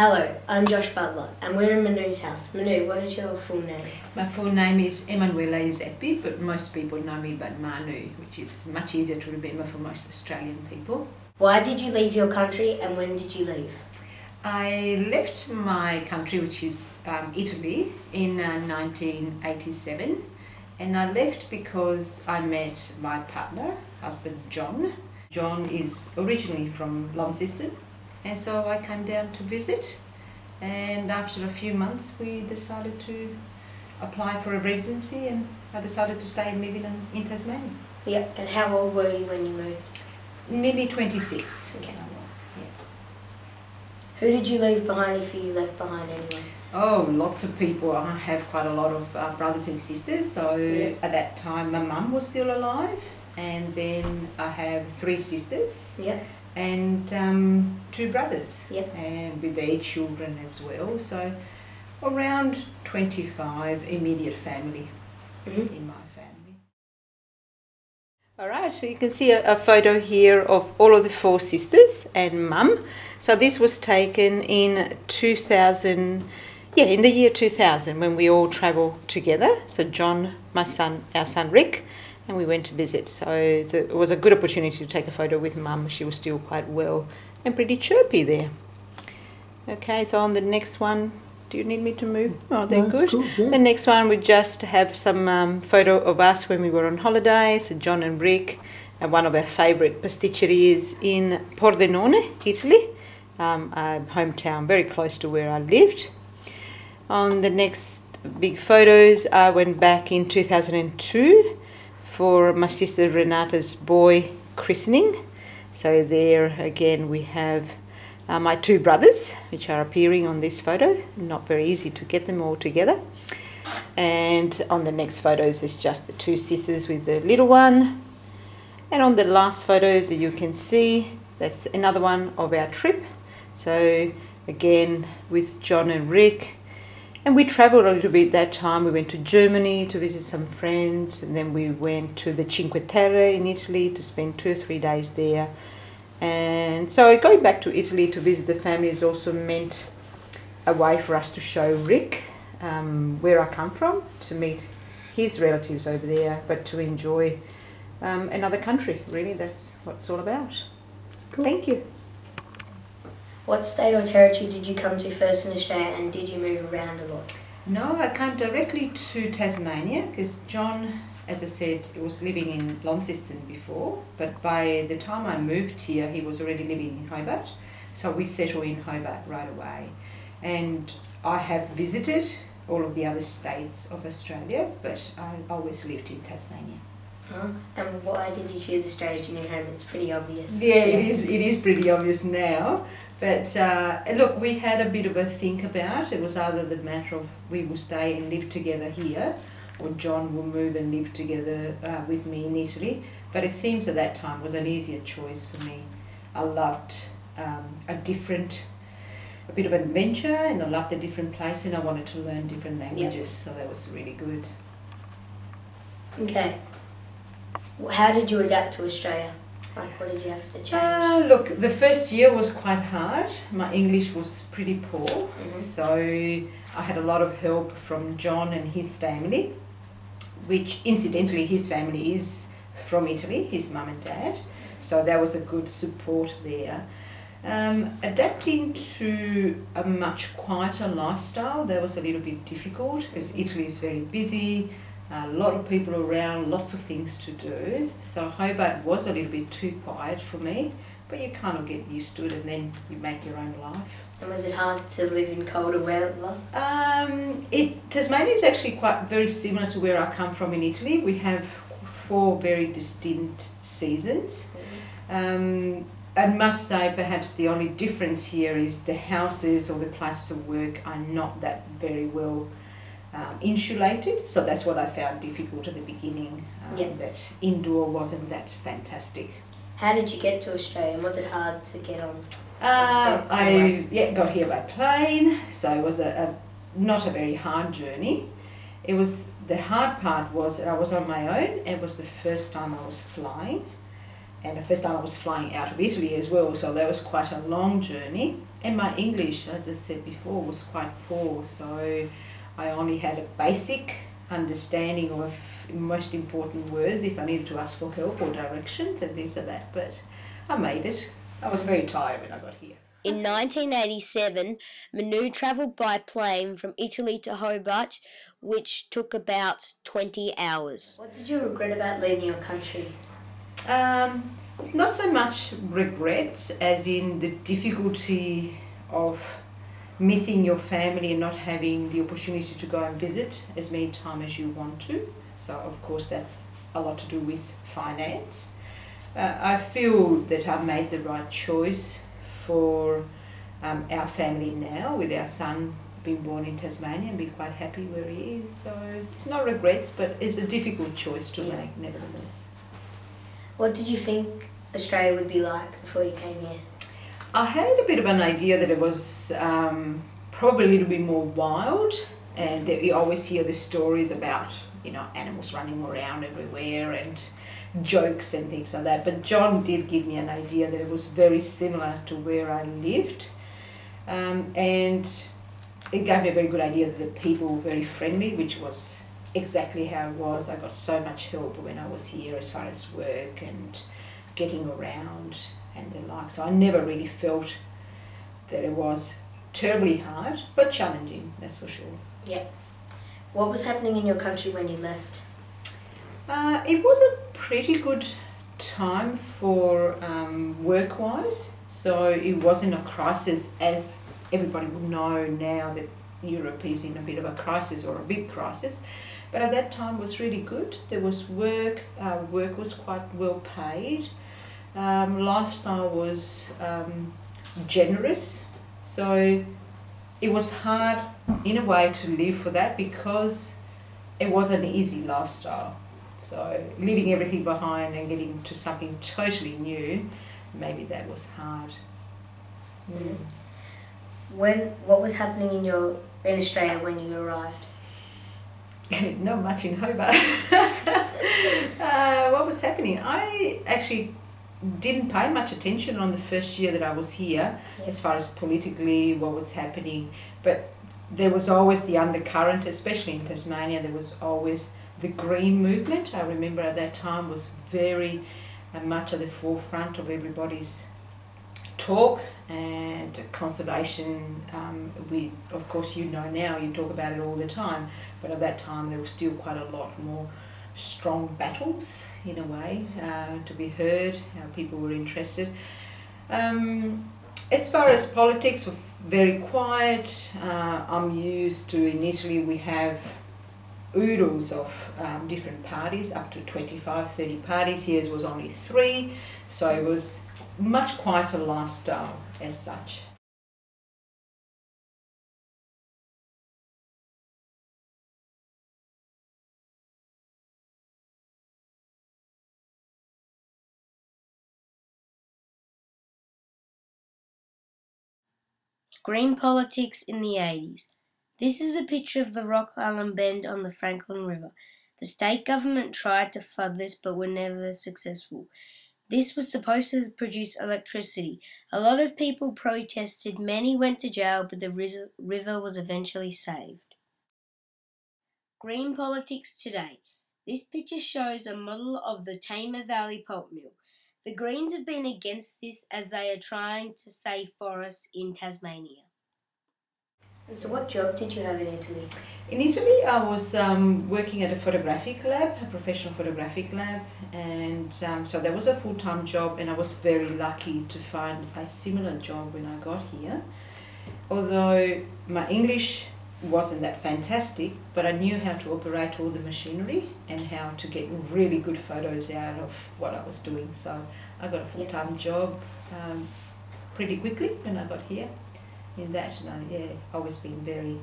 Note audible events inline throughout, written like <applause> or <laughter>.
Hello, I'm Josh Butler, and we're in Manu's house. Manu, what is your full name? My full name is Emanuela Izepi, but most people know me by Manu, which is much easier to remember for most Australian people. Why did you leave your country, and when did you leave? I left my country, which is um, Italy, in uh, 1987, and I left because I met my partner, husband John. John is originally from Launceston, and so I came down to visit. And after a few months, we decided to apply for a residency, and I decided to stay and live in, in Tasmania. Yep, and how old were you when you moved? Nearly 26. Okay. I was, yeah. Who did you leave behind if you left behind anyone? Oh, lots of people. I have quite a lot of uh, brothers and sisters. So Yeah. at that time, my mum was still alive, and then I have three sisters Yep, and um, two brothers, Yep. and with their children as well. So around 25 immediate family Mhm. in my family. All right, so you can see a, a photo here of all of the four sisters and mum. So this was taken in 2000, yeah, in the year 2000 when we all travelled together. So John, my son, our son Rick, and we went to visit. So it was a good opportunity to take a photo with mum. She was still quite well and pretty chirpy there. Okay, so on the next one, do you need me to move? Oh, they're No, good. cool, yeah. The next one, we just have some um, photo of us when we were on holiday. So John and Rick, at one of our favourite pasticceries in Pordenone, Italy, um, our hometown, very close to where I lived. On the next big photos, I went back in 2002 for my sister Renata's boy christening. So there again we have uh, my two brothers, which are appearing on this photo. Not very easy to get them all together. And on the next photos, it's just the two sisters with the little one. And on the last photos that you can see, that's another one of our trip. So again with John and Rick. And we travelled a little bit that time. We went to Germany to visit some friends, and then we went to the Cinque Terre in Italy to spend two or three days there. And so going back to Italy to visit the family has also meant a way for us to show Rick um, where I come from, to meet his relatives over there, but to enjoy um, another country. Really, that's what it's all about. Thank you. What state or territory did you come to first in Australia, and did you move around a lot? No, I came directly to Tasmania because John, as I said, was living in Launceston before, but by the time I moved here, he was already living in Hobart. So we settled in Hobart right away. And I have visited all of the other states of Australia, but I always lived in Tasmania. Huh? And why did you choose Australia as your new home? It's pretty obvious. Yeah, it is. It is pretty obvious now. But uh, look, we had a bit of a think about. It was either the matter of we will stay and live together here, or John will move and live together uh, with me in Italy. But it seems at that time was an easier choice for me. I loved um, a different, a bit of adventure, and I loved a different place, and I wanted to learn different languages. So that was really good. Okay. How did you adapt to Australia? Like, what did you have to change? Uh, look, the first year was quite hard. My English was pretty poor, Mhm. so I had a lot of help from John and his family, which incidentally, his family is from Italy, his mum and dad, so that was a good support there. Um, adapting to a much quieter lifestyle, that was a little bit difficult because Italy is very busy, a lot of people around, lots of things to do. So Hobart was a little bit too quiet for me, but you kind of get used to it and then you make your own life. And was it hard to live in colder weather? Um, it Tasmania is actually quite very similar to where I come from in Italy. We have four very distinct seasons. Um, I must say, perhaps the only difference here is the houses or the places of work are not that very well um, insulated. So that's what I found difficult at the beginning. Um, Yeah. That indoor wasn't that fantastic. How did you get to Australia? And was it hard to get on? Uh, I yeah got here by plane, so it was a, a not a very hard journey. It was the hard part was that I was on my own. It was the first time I was flying, and the first time I was flying out of Italy as well, so that was quite a long journey. And my English, as I said before, was quite poor, so I only had a basic understanding of most important words if I needed to ask for help or directions and things like that. But I made it. I was very tired when I got here. In 1987, Manu travelled by plane from Italy to Hobart, which took about 20 hours. What did you regret about leaving your country? Um, not so much regrets as in the difficulty of missing your family and not having the opportunity to go and visit as many times as you want to. So, of course, that's a lot to do with finance. Uh, I feel that I've made the right choice for um, our family now, with our son being born in Tasmania and be quite happy where he is. So, it's not regrets, but it's a difficult choice to yeah. make, nevertheless. What did you think Australia would be like before you came here? I had a bit of an idea that it was um, probably a little bit more wild, and that you always hear the stories about you know animals running around everywhere and jokes and things like that. But John did give me an idea that it was very similar to where I lived, um, and it gave me a very good idea that the people were very friendly, which was exactly how it was. I got so much help when I was here as far as work and getting around and the like. So I never really felt that it was terribly hard, but challenging, that's for sure. Yeah. What was happening in your country when you left? Uh, it was a pretty good time for um, work wise. So it wasn't a crisis as everybody would know now that Europe is in a bit of a crisis or a big crisis. But at that time was really good. There was work, uh, work was quite well paid. Um, lifestyle was um, generous. So it was hard in a way to live for that because it was an easy lifestyle. So leaving everything behind and getting to something totally new, maybe that was hard. Mm. When what was happening in your in Australia when you arrived? <laughs> not much in Hobart. <laughs> uh, what was happening? I actually didn't pay much attention on the first year that I was here, yeah. as far as politically what was happening. But there was always the undercurrent, especially in Tasmania. There was always the green movement. I remember at that time was very uh, much at the forefront of everybody's talk and conservation. Um, we, of course, you know now. You talk about it all the time, but at that time there was still quite a lot more strong battles in a way uh, to be heard. How people were interested. Um, as far as politics, were very quiet. Uh, I'm used to in Italy we have oodles of um, different parties, up to 25, 30 parties. Here was only three, so it was much quieter lifestyle as such. Green politics in the 80s. This is a picture of the Rock Island Bend on the Franklin River. The state government tried to flood this but were never successful. This was supposed to produce electricity. A lot of people protested, many went to jail, but the river was eventually saved. Green politics today. This picture shows a model of the Tamar Valley pulp mill. The Greens have been against this as they are trying to save forests in Tasmania. And so, what job did you have in Italy? In Italy, I was um, working at a photographic lab, a professional photographic lab, and um, so that was a full time job, and I was very lucky to find a similar job when I got here. Although my English wasn't that fantastic, but I knew how to operate all the machinery and how to get really good photos out of what I was doing. So I got a full time yeah. job um, pretty quickly when I got here in that, and I, yeah, always been very,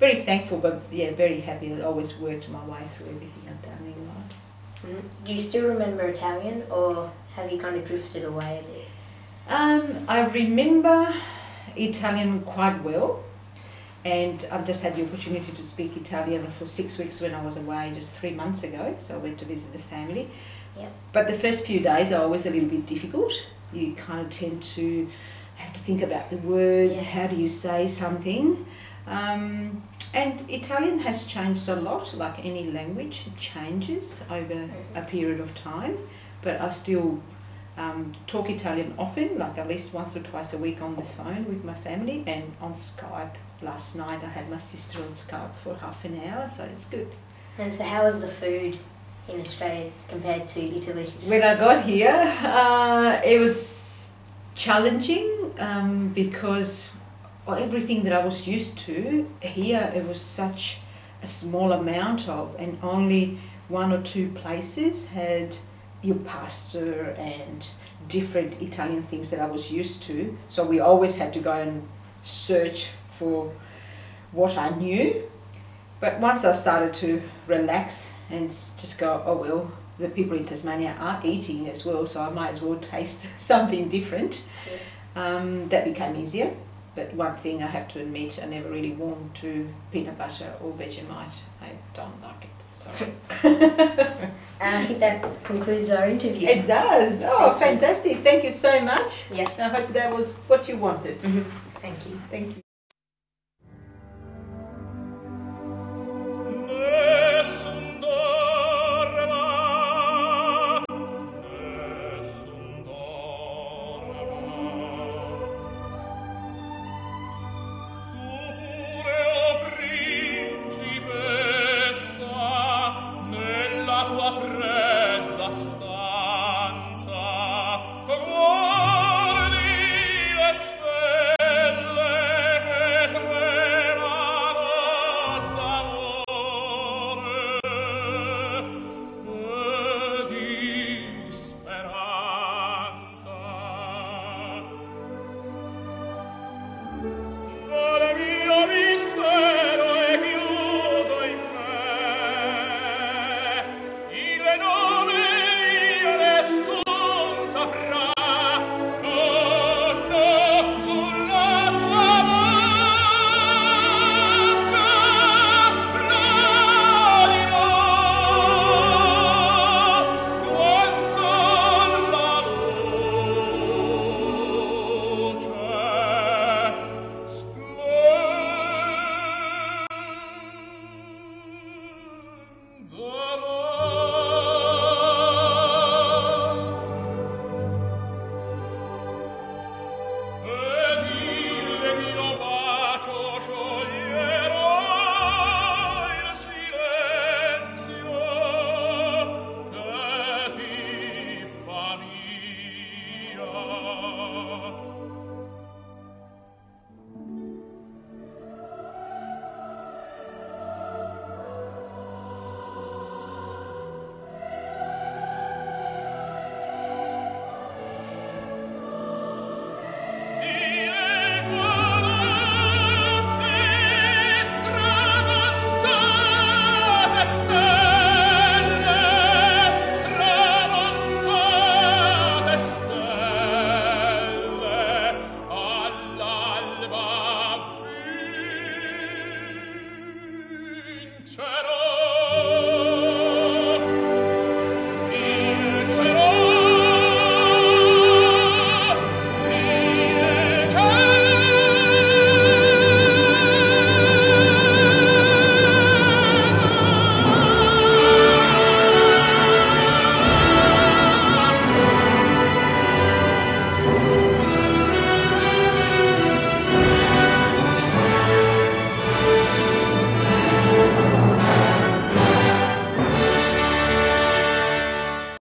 very thankful, but yeah, very happy. I always worked my way through everything I've done in life. Mm. Do you still remember Italian, or have you kind of drifted away a bit? Um, I remember Italian quite well, and I've just had the opportunity to speak Italian for six weeks when I was away just three months ago. So I went to visit the family. Yep. But the first few days are always a little bit difficult. You kind of tend to have to think about the words. Yeah. How do you say something? Um, and Italian has changed a lot, like any language, it changes over a period of time. But I still um, talk Italian often, like at least once or twice a week on the phone with my family and on Skype. Last night I had my sister on Skype for half an hour, so it's good. And so, how was the food in Australia compared to Italy? When I got here, uh, it was challenging um, because everything that I was used to here, it was such a small amount of, and only one or two places had your pasta and different Italian things that I was used to. So we always had to go and search for what I knew. But once I started to relax and just go, oh well, the people in Tasmania are eating as well, so I might as well taste <laughs> something different. Um, that became easier. But one thing I have to admit, I never really warmed to peanut butter or Vegemite. I don't like it. Sorry. <laughs> And I think that concludes our interview. it does. Oh, fantastic! Thank you so much. Yeah. I hope that was what you wanted. Mm-hmm. Thank you. Thank you.